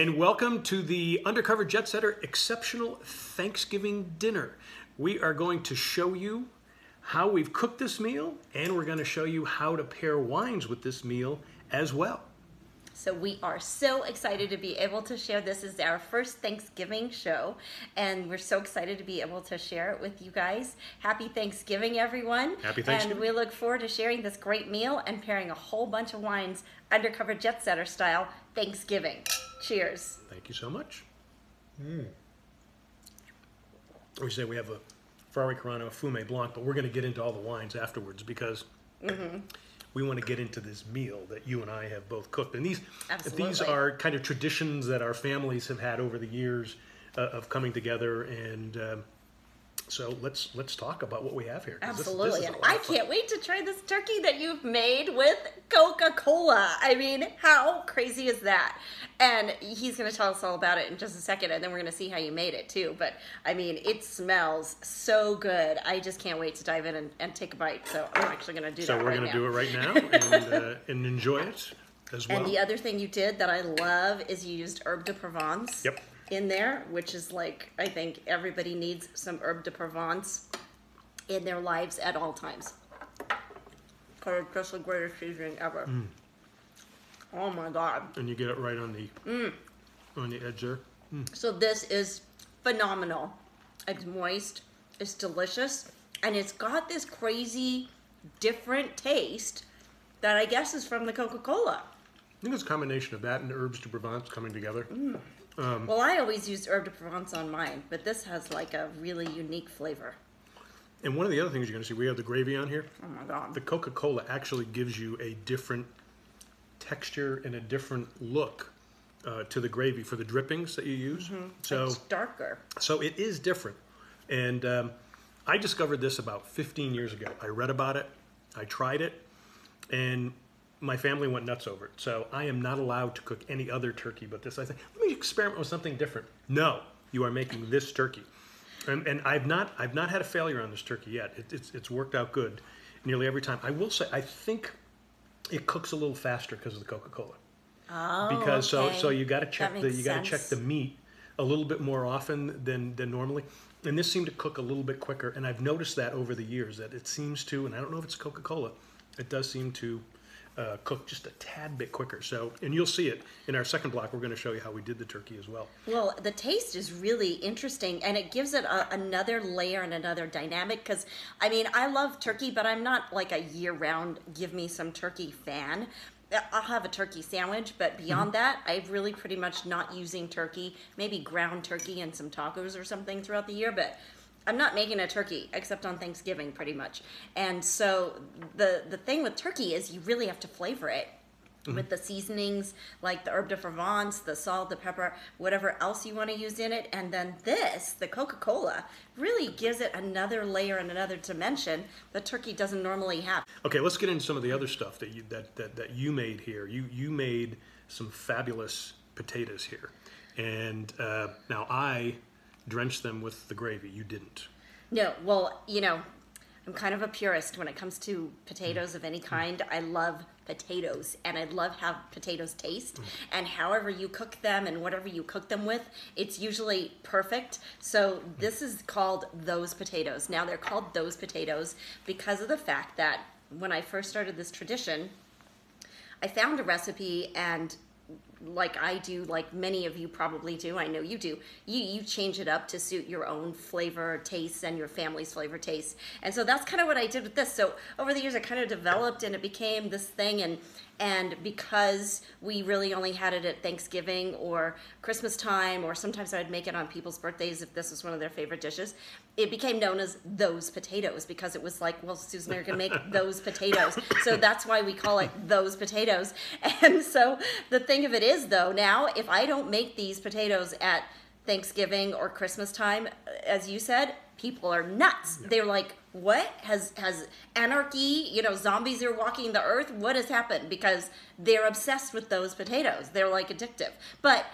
And welcome to the Undercover Jet Setter Exceptional Thanksgiving Dinner. We are going to show you how we've cooked this meal, and we're going to show you how to pair wines with this meal as well. So we are so excited to be able to share. This is our first Thanksgiving show, and we're so excited to be able to share it with you guys. Happy Thanksgiving, everyone. Happy Thanksgiving. And we look forward to sharing this great meal and pairing a whole bunch of wines, undercover jet setter style, Thanksgiving. Cheers. Thank you so much. We say we have a Ferrari Carano, a Fume Blanc, but we're going to get into all the wines afterwards because we want to get into this meal that you and I have both cooked. And these these are kind of traditions that our families have had over the years uh, of coming together. And um, so let's let's talk about what we have here. 'cause this- this Absolutely. is a and lot I can't wait to try this turkey that you've made with Coca Cola. I mean, how crazy is that? And he's going to tell us all about it in just a second, and then we're going to see how you made it too. But I mean, it smells so good. I just can't wait to dive in and, and take a bite. So I'm actually going to do So that So we're right going to do it right now and, uh, and enjoy it as well. And the other thing you did that I love is you used herb de Provence Yep. In there, which is like I think everybody needs some herb de Provence in their lives at all times. Cause it's just the greatest seasoning ever. Mm. Oh my god! and you get it right on the Mm. on the edge there. So this is phenomenal. It's moist. It's delicious, and it's got this crazy, different taste that I guess is from the Coca Cola. I think it's a combination of that and herbs de Provence coming together. Mm. Well, I always use herb de Provence on mine, but this has like a really unique flavor. And one of the other things you're going to see, we have the gravy on here. Oh my god. The Coca Cola actually gives you a different texture and a different look uh, to the gravy for the drippings that you use. So, it's darker. so it is different. And um, I discovered this about 15 years ago. I read about it, I tried it, and my family went nuts over it. So I am not allowed to cook any other turkey but this. I said, let me experiment with something different. No, you are making this turkey. And, and I've not I've not had a failure on this turkey yet. It, it's it's worked out good nearly every time. I will say I think it cooks a little faster because of the Coca Cola. Oh, because so okay. so you got to check the you got to check the meat a little bit more often than than normally. And this seemed to cook a little bit quicker. And I've noticed that over the years that it seems to, and I don't know if it's Coca Cola, it does seem to uh, cook just a tad bit quicker. So, and you'll see it in our second block. We're going to show you how we did the turkey as well. Well, the taste is really interesting, and it gives it a, another layer and another dynamic. Because I mean, I love turkey, but I'm not like a year-round give me some turkey fan. I'll have a turkey sandwich, but beyond that, I'm really pretty much not using turkey. Maybe ground turkey and some tacos or something throughout the year, but I'm not making a turkey except on Thanksgiving, pretty much. And so the the thing with turkey is you really have to flavor it with the seasonings like the herb de Provence, the salt, the pepper, whatever else you want to use in it. And then this, the Coca Cola, really gives it another layer and another dimension that turkey doesn't normally have. Okay, let's get into some of the other stuff that you that that, that you made here. You you made some fabulous potatoes here, and uh, now I drenched them with the gravy. You didn't. No, well, you know, I'm kind of a purist when it comes to potatoes of any mm. kind. I love potatoes and I love how potatoes taste. Mm. And however you cook them and whatever you cook them with, it's usually perfect. So mm. this is called those potatoes. Now they're called those potatoes because of the fact that when I first started this tradition, I found a recipe and like I do, like many of you probably do, I know you do, you, you change it up to suit your own flavor tastes and your family's flavor tastes. And so that's kind of what I did with this. So over the years, I kind of developed and it became this thing. And, and because we really only had it at Thanksgiving or Christmas time, or sometimes I'd make it on people's birthdays if this was one of their favorite dishes, it became known as those potatoes because it was like, well, Susan, you're gonna make those potatoes. So that's why we call it those potatoes. And so the thing of it is, though, now if I don't make these potatoes at Thanksgiving or Christmas time, as you said, people are nuts. They're like, "What has has anarchy? You know, zombies are walking the earth. What has happened?" Because they're obsessed with those potatoes. They're like addictive. But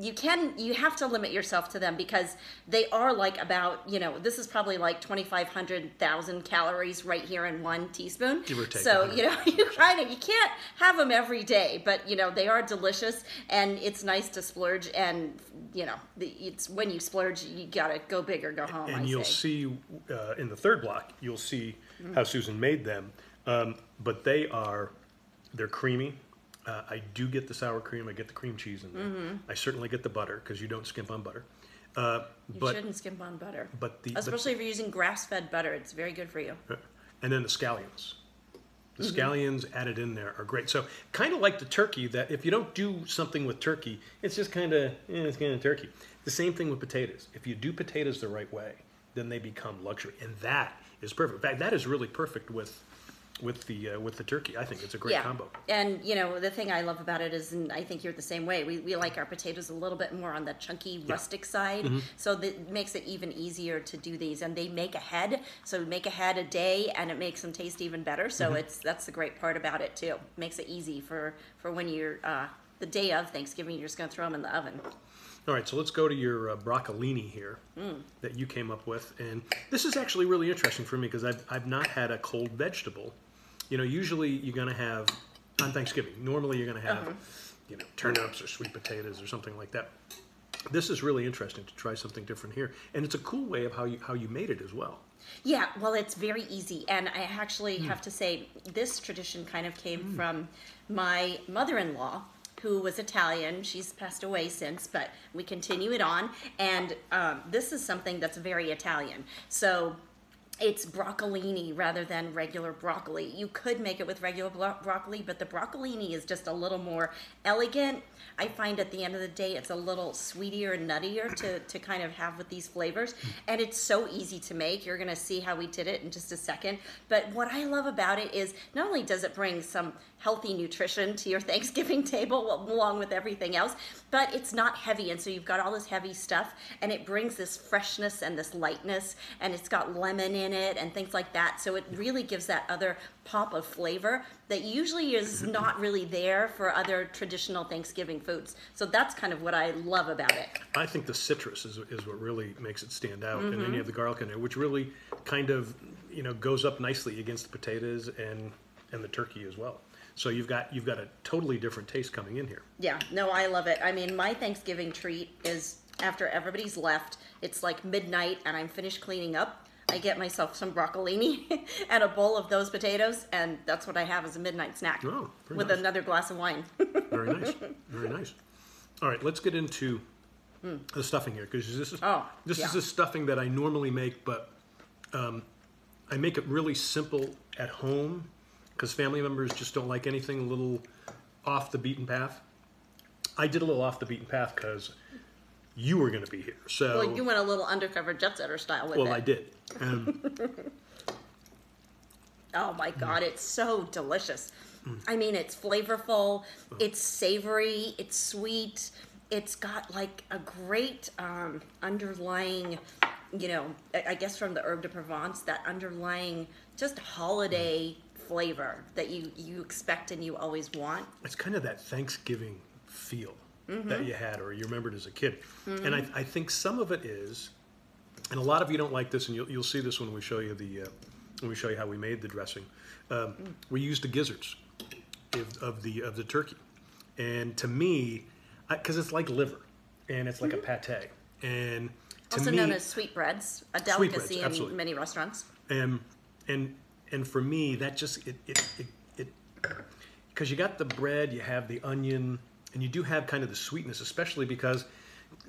you can you have to limit yourself to them because they are like about you know this is probably like 2500,000 calories right here in one teaspoon Give or take so 100. you know you kind of you can't have them every day but you know they are delicious and it's nice to splurge and you know it's when you splurge you gotta go big or go home I and you'll say. see uh, in the third block, you'll see how Susan made them. Um, but they are, they're creamy. Uh, I do get the sour cream. I get the cream cheese in there. I certainly get the butter because you don't skimp on butter. Uh, you but shouldn't skimp on butter but the but- especially if you're using grass-fed butter it's very good for you and then the scallions. The Mm-hmm. scallions added in there are great. So kind of like the turkey, that if you don't do something with turkey, it's just kind of eh, it's kind of turkey. The same thing with potatoes. If you do potatoes the right way, then they become luxury, and that is perfect. In fact, that is really perfect with with the uh, with the turkey. I think it's a great combo. And you know the thing I love about it is, and I think you're the same way. We, we like our potatoes a little bit more on the chunky, rustic side, Mm-hmm. so that makes it even easier to do these. And they make a head, so make a head a day, and it makes them taste even better. So Mm-hmm. it's that's the great part about it too. Makes it easy for for when you're uh, the day of Thanksgiving. You're just gonna throw them in the oven. All right, so let's go to your uh, broccolini here that you came up with, and this is actually really interesting for me because I've I've not had a cold vegetable. You know, usually you're going to have on Thanksgiving. Normally you're going to have, you know, turnips or sweet potatoes or something like that. This is really interesting to try something different here, and it's a cool way of how you how you made it as well. Yeah, well, it's very easy. And I actually Hmm. have to say, this tradition kind of came from my mother in law, who was Italian. She's passed away since, but we continue it on. And um, this is something that's very Italian. So it's broccolini rather than regular broccoli. You could make it with regular bro- broccoli, but the broccolini is just a little more elegant. I find at the end of the day, it's a little sweeter and nuttier to, to kind of have with these flavors. And it's so easy to make. You're to see how we did it in just a second. But what I love about it is not only does it bring some healthy nutrition to your Thanksgiving table along with everything else, but it's not heavy. And so you've got all this heavy stuff, and it brings this freshness and this lightness, and it's got lemon in it and things like that. So it really gives that other pop of flavor that usually is not really there for other traditional Thanksgiving foods. So that's kind of what I love about it. I think the citrus is, is what really makes it stand out, and then you mm-hmm. have the garlic in there, which really kind of you know goes up nicely against the potatoes and and the turkey as well. So you've got you've got a totally different taste coming in here. Yeah, no, I love it. I mean, my Thanksgiving treat is after everybody's left, it's like midnight and I'm finished cleaning up. I get myself some broccolini and a bowl of those potatoes, and that's what I have as a midnight snack Oh, with nice. another glass of wine. Very nice, very nice. All right, let's get into the stuffing here because this is Oh, this is yeah. the stuffing that I normally make, but um, I make it really simple at home because family members just don't like anything a little off the beaten path. I did a little off the beaten path because you were going to be here, so well, you went a little undercover jet setter style with well, it. I did. Um, Oh my mm. god, it's so delicious. Mm. I mean, it's flavorful, mm. it's savory, it's sweet. It's got like a great um, underlying, you know, I guess from the herb de Provence, that underlying just holiday flavor that you you expect and you always want. it's kind of that Thanksgiving feel mm-hmm. that you had or you remembered as a kid. And I, mm-hmm. I think some of it is, and a lot of you don't like this, and you'll, you'll see this when we show you the uh, when we show you how we made the dressing. Um, We used the gizzards of, of the of the turkey, and to me, because it's like liver, and it's like a pate, and to Also me, known as sweetbreads, a Sweetbreads, delicacy in absolutely. many restaurants. and and and for me that just it it, it because you got the bread you have the onion and you do have kind of the sweetness especially because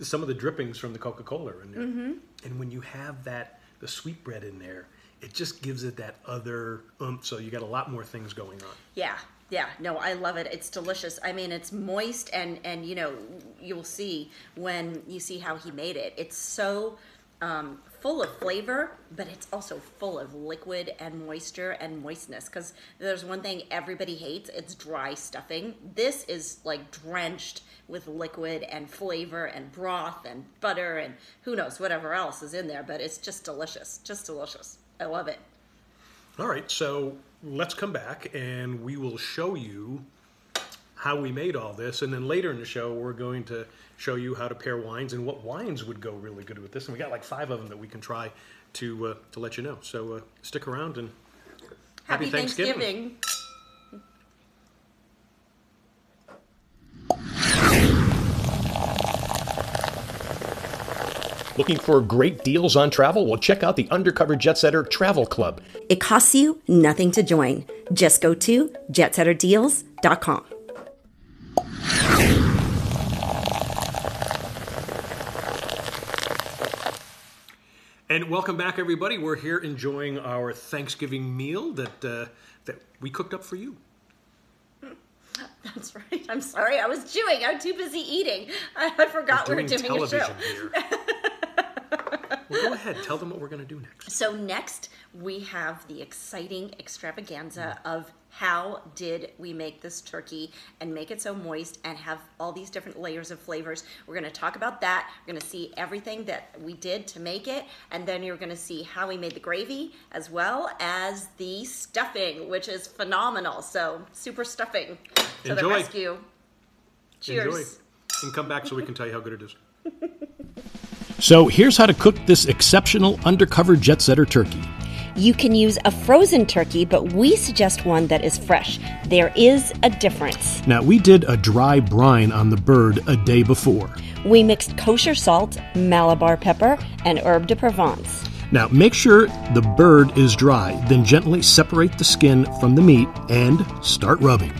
some of the drippings from the coca-cola in there Mm-hmm. and when you have that the sweet bread in there it just gives it that other oomph so you got a lot more things going on Yeah, yeah, no, I love it. It's delicious. I mean, it's moist, and and you know, you'll see when you see how he made it. It's so um, full of flavor, but it's also full of liquid and moisture and moistness. Because there's one thing everybody hates: it's dry stuffing. This is like drenched with liquid and flavor and broth and butter and who knows whatever else is in there. But it's just delicious, just delicious. I love it. all right so let's come back and we will show you how we made all this, and then later in the show, we're going to show you how to pair wines and what wines would go really good with this. And we got like five of them that we can try to uh, to let you know. So uh, stick around and Happy, Thanksgiving. Looking for great deals on travel? Well, check out the Undercover Jet Setter Travel Club. It costs you nothing to join. Just go to jetsetterdeals.com. And welcome back, everybody. We're here enjoying our Thanksgiving meal that uh, that we cooked up for you. That's right. I'm sorry. I was chewing. I'm too busy eating. I, I forgot we were doing a show. well, go ahead. Tell them what we're going to do next. So next, we have the exciting extravaganza of how did we make this turkey and make it so moist and have all these different layers of flavors. We're going to talk about that. We're going to see everything that we did to make it, and then you're going to see how we made the gravy as well as the stuffing, which is phenomenal. So super stuffing to Enjoy. the rescue. Cheers. Enjoy. And come back so we can tell you how good it is. So here's how to cook this exceptional undercover jet setter turkey. You can use a frozen turkey, but we suggest one that is fresh. There is a difference. Now, we did a dry brine on the bird a day before. We mixed kosher salt, Malabar pepper, and herb de Provence. Now, make sure the bird is dry, then gently separate the skin from the meat and start rubbing.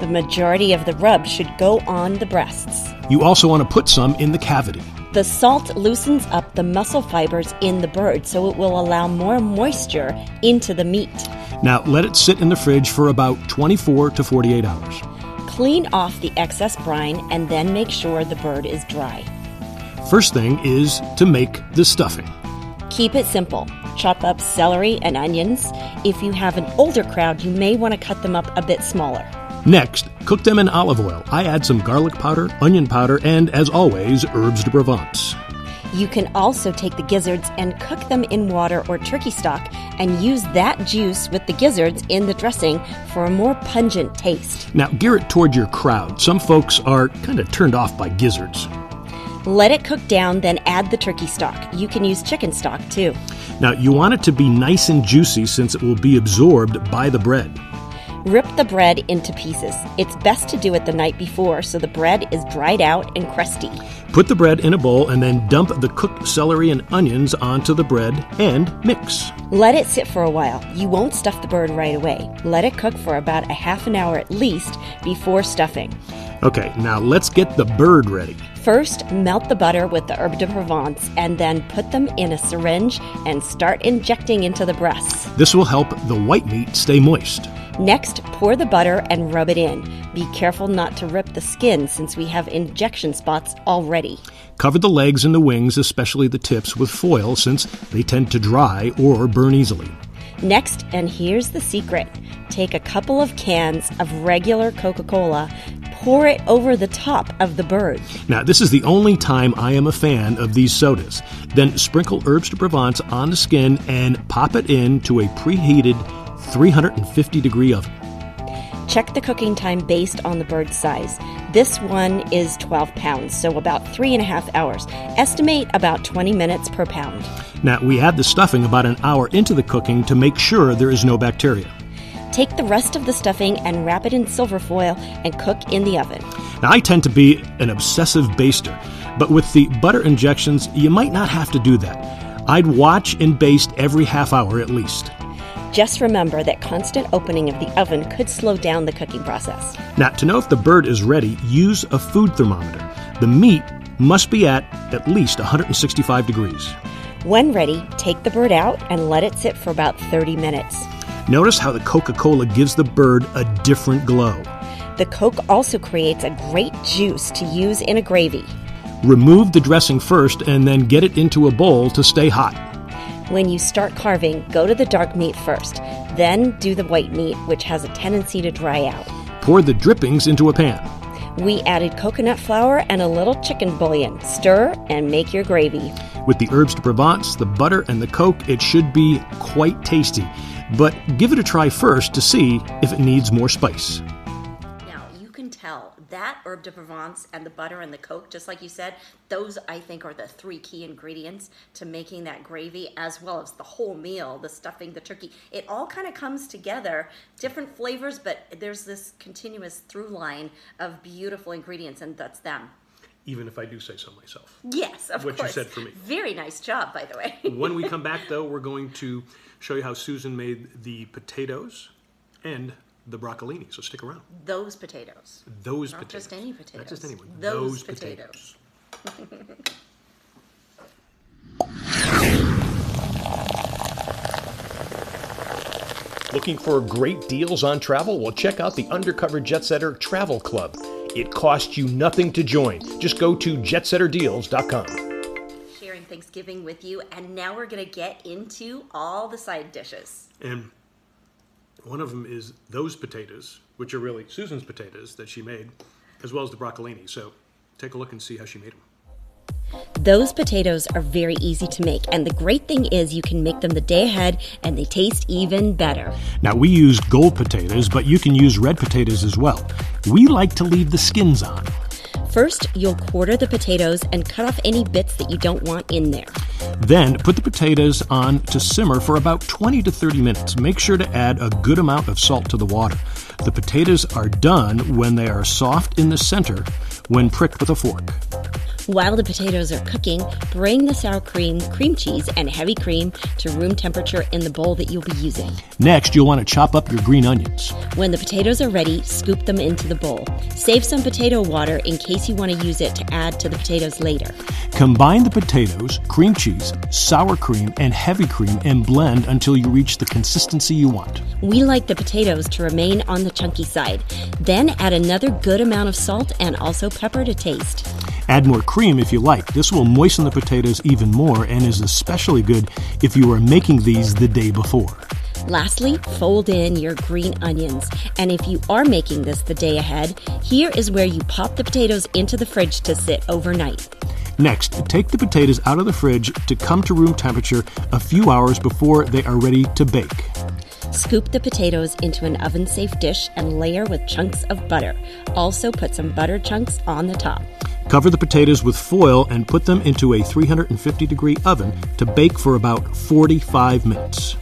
The majority of the rub should go on the breasts. You also want to put some in the cavity. The salt loosens up the muscle fibers in the bird so it will allow more moisture into the meat. Now, let it sit in the fridge for about 24 to 48 hours. Clean off the excess brine and then make sure the bird is dry. First thing is to make the stuffing. Keep it simple. Chop up celery and onions. If you have an older crowd, you may want to cut them up a bit smaller. Next, cook them in olive oil. I add some garlic powder, onion powder, and as always, herbs de Provence. You can also take the gizzards and cook them in water or turkey stock and use that juice with the gizzards in the dressing for a more pungent taste. Now, gear it toward your crowd. Some folks are kind of turned off by gizzards. Let it cook down, then add the turkey stock. You can use chicken stock too. Now, you want it to be nice and juicy since it will be absorbed by the bread. Rip the bread into pieces. It's best to do it the night before so the bread is dried out and crusty. Put the bread in a bowl and then dump the cooked celery and onions onto the bread and mix. Let it sit for a while. You won't stuff the bird right away. Let it cook for about a half an hour at least before stuffing. Okay, now let's get the bird ready. First, melt the butter with the herb de Provence and then put them in a syringe and start injecting into the breasts. This will help the white meat stay moist. Next, pour the butter and rub it in. Be careful not to rip the skin since we have injection spots already. Cover the legs and the wings, especially the tips, with foil since they tend to dry or burn easily. Next, and here's the secret take a couple of cans of regular Coca Cola, pour it over the top of the bird. Now, this is the only time I am a fan of these sodas. Then sprinkle herbs de Provence on the skin and pop it in to a preheated 350 degree oven. Check the cooking time based on the bird's size. This one is 12 pounds, so about three and a half hours. Estimate about 20 minutes per pound. Now, we add the stuffing about an hour into the cooking to make sure there is no bacteria. Take the rest of the stuffing and wrap it in silver foil and cook in the oven. Now, I tend to be an obsessive baster, but with the butter injections, you might not have to do that. I'd watch and baste every half hour at least. Just remember that constant opening of the oven could slow down the cooking process. Now, to know if the bird is ready, use a food thermometer. The meat must be at at least 165 degrees. When ready, take the bird out and let it sit for about 30 minutes. Notice how the Coca Cola gives the bird a different glow. The Coke also creates a great juice to use in a gravy. Remove the dressing first and then get it into a bowl to stay hot. When you start carving, go to the dark meat first, then do the white meat, which has a tendency to dry out. Pour the drippings into a pan. We added coconut flour and a little chicken bouillon. Stir and make your gravy. With the herbs de Provence, the butter, and the Coke, it should be quite tasty. But give it a try first to see if it needs more spice. That herb de Provence and the butter and the Coke, just like you said, those I think are the three key ingredients to making that gravy, as well as the whole meal, the stuffing, the turkey. It all kind of comes together, different flavors, but there's this continuous through line of beautiful ingredients, and that's them. Even if I do say so myself. Yes, of What you said for me. Very nice job, by the way. when we come back, though, we're going to show you how Susan made the potatoes and the broccolini. So stick around. Those potatoes. Those Not potatoes. just any Not just potatoes. anyone. Those potatoes. Looking for great deals on travel? Well, check out the Undercover Jet Setter Travel Club. It costs you nothing to join. Just go to jetsetterdeals.com. Sharing Thanksgiving with you, and now we're gonna get into all the side dishes. And one of them is those potatoes, which are really Susan's potatoes that she made, as well as the broccolini. So take a look and see how she made them. Those potatoes are very easy to make, and the great thing is you can make them the day ahead and they taste even better. Now, we use gold potatoes, but you can use red potatoes as well. We like to leave the skins on. First, you'll quarter the potatoes and cut off any bits that you don't want in there. Then put the potatoes on to simmer for about 20 to 30 minutes. Make sure to add a good amount of salt to the water. The potatoes are done when they are soft in the center when pricked with a fork. While the potatoes are cooking, bring the sour cream, cream cheese, and heavy cream to room temperature in the bowl that you'll be using. Next, you'll want to chop up your green onions. When the potatoes are ready, scoop them into the bowl. Save some potato water in case you want to use it to add to the potatoes later. Combine the potatoes, cream cheese, sour cream, and heavy cream and blend until you reach the consistency you want. We like the potatoes to remain on the chunky side. Then add another good amount of salt and also pepper to taste. Add more cream if you like. This will moisten the potatoes even more and is especially good if you are making these the day before. Lastly, fold in your green onions. And if you are making this the day ahead, here is where you pop the potatoes into the fridge to sit overnight. Next, take the potatoes out of the fridge to come to room temperature a few hours before they are ready to bake. Scoop the potatoes into an oven safe dish and layer with chunks of butter. Also, put some butter chunks on the top. Cover the potatoes with foil and put them into a 350 degree oven to bake for about 45 minutes.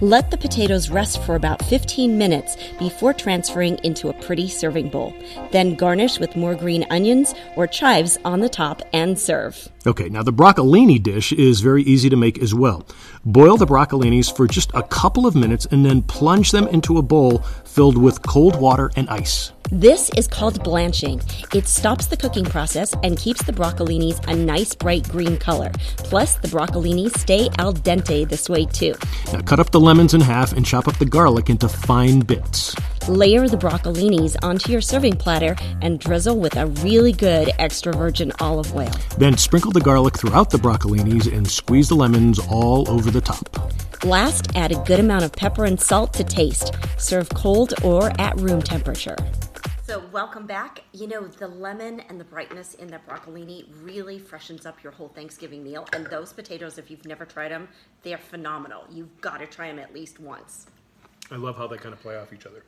Let the potatoes rest for about 15 minutes before transferring into a pretty serving bowl. Then garnish with more green onions or chives on the top and serve. Okay, now the broccolini dish is very easy to make as well. Boil the broccolinis for just a couple of minutes and then plunge them into a bowl filled with cold water and ice. This is called blanching. It stops the cooking process and keeps the broccolinis a nice bright green color. Plus, the broccolinis stay al dente this way too. Now cut up the lemons in half and chop up the garlic into fine bits. Layer the broccolinis onto your serving platter and drizzle with a really good extra virgin olive oil. Then sprinkle the garlic throughout the broccolinis and squeeze the lemons all over the top. Last, add a good amount of pepper and salt to taste. Serve cold or at room temperature. So, welcome back. You know, the lemon and the brightness in that broccolini really freshens up your whole Thanksgiving meal. And those potatoes, if you've never tried them, they are phenomenal. You've got to try them at least once. I love how they kind of play off each other.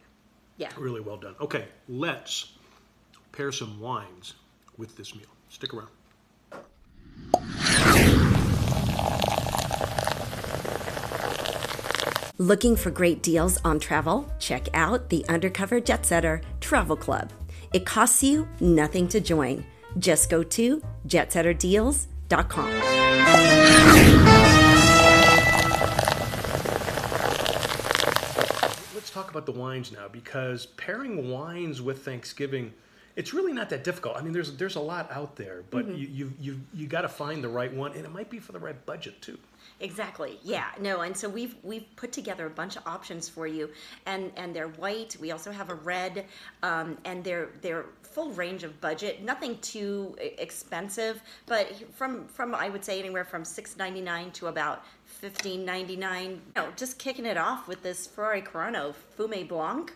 Yeah. Really well done. Okay, let's pair some wines with this meal. Stick around. Looking for great deals on travel? Check out the Undercover Jet Setter Travel Club. It costs you nothing to join. Just go to jetsetterdeals.com. talk about the wines now because pairing wines with Thanksgiving, it's really not that difficult. I mean, there's there's a lot out there, but mm-hmm. you you you, you got to find the right one, and it might be for the right budget too. Exactly. Yeah. No. And so we've we've put together a bunch of options for you, and and they're white. We also have a red, um, and they're they're full range of budget. Nothing too expensive, but from from I would say anywhere from six ninety nine to about fifteen ninety nine. You know, just kicking it off with this Ferrari Carano Fume Blanc.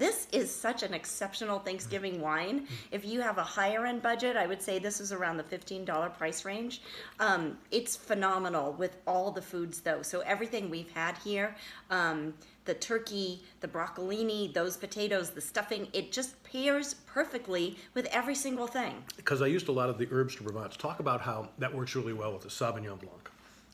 This is such an exceptional Thanksgiving wine. If you have a higher end budget, I would say this is around the $15 price range. Um, it's phenomenal with all the foods, though. So, everything we've had here um, the turkey, the broccolini, those potatoes, the stuffing, it just pairs perfectly with every single thing. Because I used a lot of the herbs to Provence. Talk about how that works really well with the Sauvignon Blanc.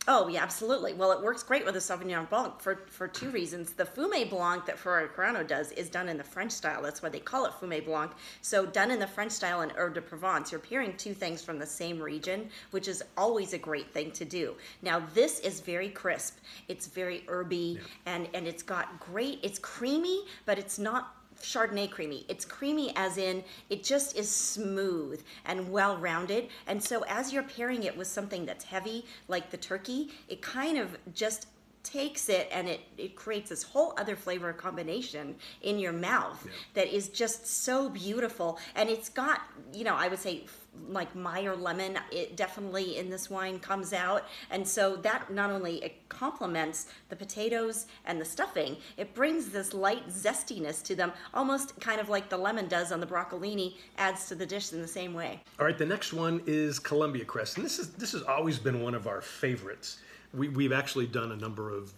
Oh, yeah, absolutely. Well, it works great with a Sauvignon Blanc for, for two reasons. The Fume Blanc that Ferrari Carano does is done in the French style. That's why they call it Fume Blanc. So, done in the French style in Herbe de Provence, you're pairing two things from the same region, which is always a great thing to do. Now, this is very crisp. It's very herby, and, and it's got great, it's creamy, but it's not Chardonnay creamy. It's creamy as in it just is smooth and well rounded. And so as you're pairing it with something that's heavy, like the turkey, it kind of just takes it and it, it creates this whole other flavor combination in your mouth that is just so beautiful. And it's got, you know, I would say like Meyer lemon, it definitely in this wine comes out. And so that not only it complements the potatoes and the stuffing, it brings this light zestiness to them, almost kind of like the lemon does on the broccolini, adds to the dish in the same way. All right, the next one is Columbia Crest, and this is this has always been one of our favorites. We, we've actually done a number of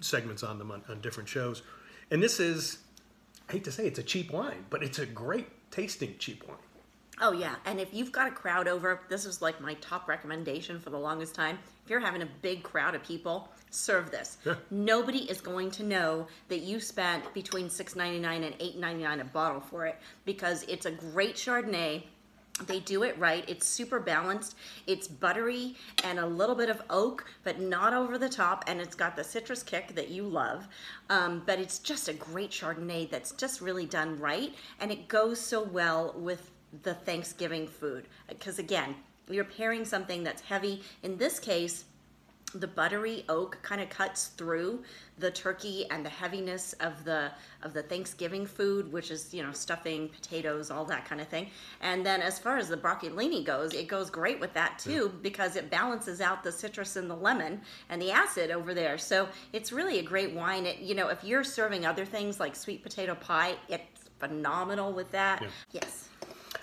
segments on them on, on different shows, and this is, I hate to say, it's a cheap wine, but it's a great tasting cheap wine. Oh yeah, and if you've got a crowd over, this is like my top recommendation for the longest time. If you're having a big crowd of people, serve this. Yeah. Nobody is going to know that you spent between $6.99 and $8.99 a bottle for it because it's a great Chardonnay. They do it right. It's super balanced. It's buttery and a little bit of oak, but not over the top. And it's got the citrus kick that you love. Um, but it's just a great Chardonnay that's just really done right. And it goes so well with the Thanksgiving food. Because again, you're pairing something that's heavy. In this case, the buttery oak kind of cuts through the turkey and the heaviness of the of the Thanksgiving food, which is you know stuffing, potatoes, all that kind of thing. And then as far as the broccolini goes, it goes great with that too because it balances out the citrus and the lemon and the acid over there. So it's really a great wine. It, you know, if you're serving other things like sweet potato pie, it's phenomenal with that. Yes.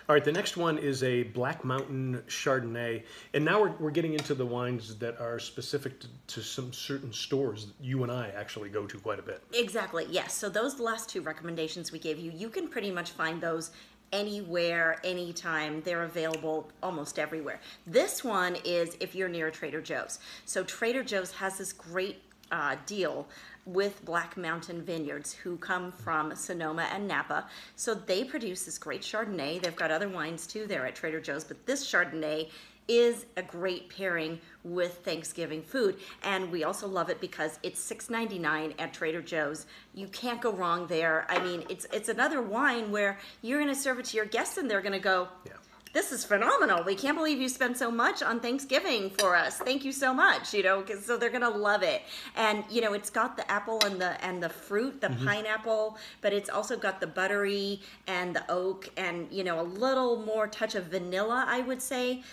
All right, the next one is a Black Mountain Chardonnay. And now we're, we're getting into the wines that are specific to, to some certain stores that you and I actually go to quite a bit. Exactly. Yes. So those last two recommendations we gave you, you can pretty much find those anywhere, anytime. They're available almost everywhere. This one is if you're near Trader Joe's. So Trader Joe's has this great uh, deal with Black Mountain Vineyards, who come from Sonoma and Napa. So they produce this great Chardonnay. They've got other wines too there at Trader Joe's, but this Chardonnay is a great pairing with Thanksgiving food. And we also love it because it's $6.99 at Trader Joe's. You can't go wrong there. I mean, it's it's another wine where you're going to serve it to your guests and they're going to go, Yeah. This is phenomenal. We can't believe you spent so much on Thanksgiving for us. Thank you so much. You know, 'cause- so they're gonna love it. And you know, it's got the apple and the and the fruit, the mm-hmm. pineapple, but it's also got the buttery and the oak, and you know, a little more touch of vanilla, I would say,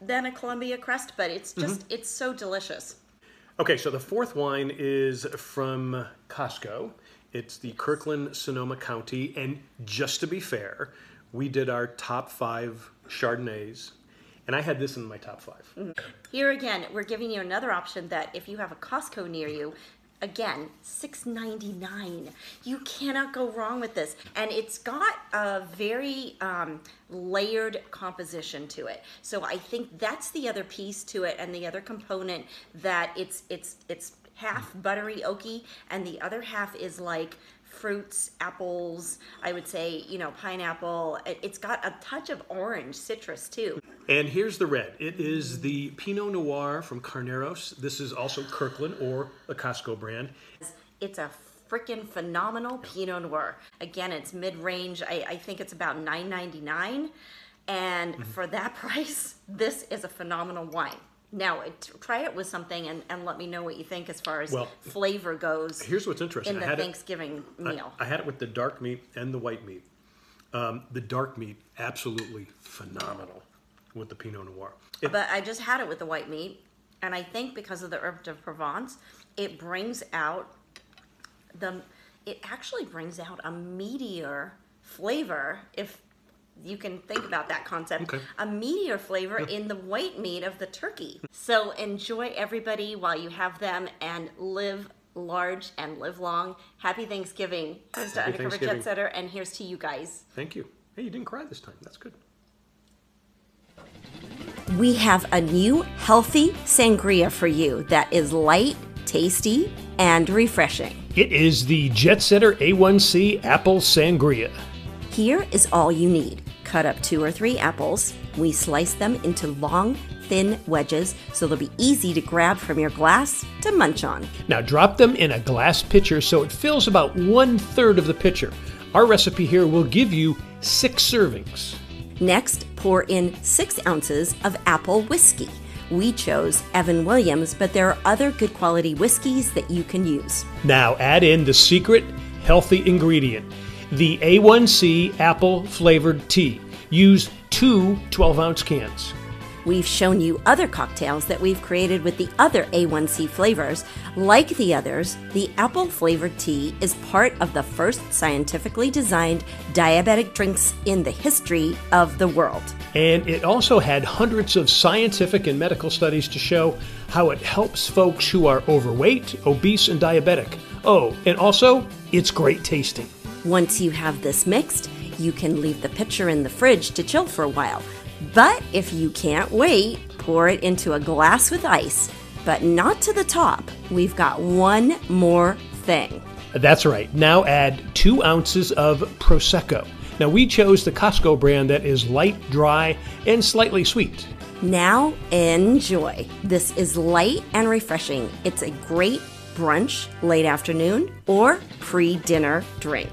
than a Columbia Crest. But it's mm-hmm. just it's so delicious. Okay, so the fourth wine is from Costco. It's the Kirkland Sonoma County. And just to be fair, we did our top five Chardonnays, and I had this in my top 5 Here again, we're giving you another option that if you have a Costco near you, again, $6.99. You cannot go wrong with this. And it's got a very um, layered composition to it. So I think that's the other piece to it and the other component that it's it's it's half buttery oaky and the other half is like fruits, apples, I would say, you know, pineapple. It- It's got a touch of orange citrus too. And here's the red. It is the Pinot Noir from Carneros. This is also Kirkland or a Costco brand. It's a freaking phenomenal Pinot Noir. Again, it's mid-range. I, I think it's about nine ninety nine, and Mm-hmm. for that price, this is a phenomenal wine. Now, it, try it with something and, and let me know what you think as far as Well, flavor goes Here's what's interesting. in the I had it- Thanksgiving I- meal. I, had it with the dark meat and the white meat. Um, the dark meat, absolutely phenomenal with the Pinot Noir. It- but I just had it with the white meat, and I think because of the herb de Provence, it brings out the. It actually brings out a meatier flavor if you can think about that concept. Okay. A meatier flavor in the white meat of the turkey. So enjoy everybody while you have them and live large, and live long. Happy Thanksgiving. Here's to Happy Undercover Jet Setter, and here's to you guys. Thank you. Hey, you didn't cry this time. That's good. We have a new healthy sangria for you that is light, tasty, and refreshing. It is the Jet Setter A1C Apple Sangria. Here is all you need. Cut up two or three apples. We slice them into long, thin wedges so they'll be easy to grab from your glass to munch on. Now drop them in a glass pitcher so it fills about one third of the pitcher. Our recipe here will give you six servings. Next, pour in six ounces of apple whiskey. We chose Evan Williams, but there are other good quality whiskeys that you can use. Now add in the secret healthy ingredient the A1C apple flavored tea. Use two 12 ounce cans. We've shown you other cocktails that we've created with the other A1C flavors. Like the others, the apple flavored tea is part of the first scientifically designed diabetic drinks in the history of the world. And it also had hundreds of scientific and medical studies to show how it helps folks who are overweight, obese, and diabetic. Oh, and also, it's great tasting. Once you have this mixed, you can leave the pitcher in the fridge to chill for a while. But if you can't wait, pour it into a glass with ice, but not to the top. We've got one more thing. That's right. Now add two ounces of Prosecco. Now we chose the Costco brand that is light, dry, and slightly sweet. Now enjoy. This is light and refreshing. It's a great brunch, late afternoon, or pre dinner drink.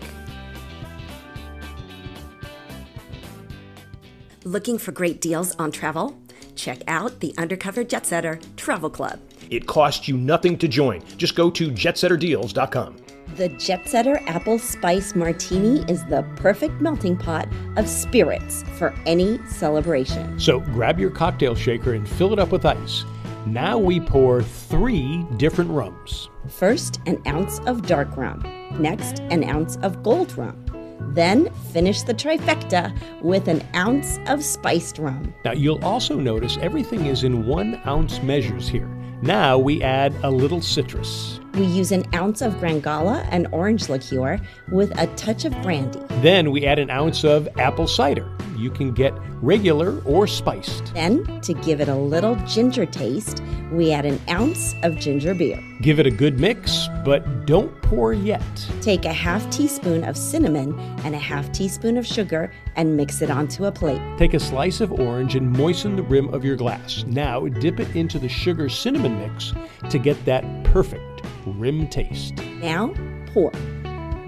Looking for great deals on travel? Check out the Undercover Jet Setter Travel Club. It costs you nothing to join. Just go to jetsetterdeals.com. The Jet Setter Apple Spice Martini is the perfect melting pot of spirits for any celebration. So grab your cocktail shaker and fill it up with ice. Now we pour three different rums. First, an ounce of dark rum. Next, an ounce of gold rum. Then finish the trifecta with an ounce of spiced rum. Now you'll also notice everything is in one ounce measures here. Now we add a little citrus. We use an ounce of Grand Gala and orange liqueur with a touch of brandy. Then we add an ounce of apple cider. You can get regular or spiced. Then, to give it a little ginger taste, we add an ounce of ginger beer. Give it a good mix, but don't pour yet. Take a half teaspoon of cinnamon and a half teaspoon of sugar and mix it onto a plate. Take a slice of orange and moisten the rim of your glass. Now dip it into the sugar cinnamon mix to get that perfect rim taste. Now, pour.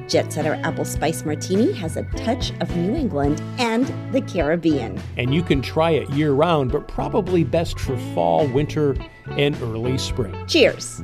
Jet Setter Apple Spice Martini has a touch of New England and the Caribbean. And you can try it year round, but probably best for fall, winter, and early spring. Cheers!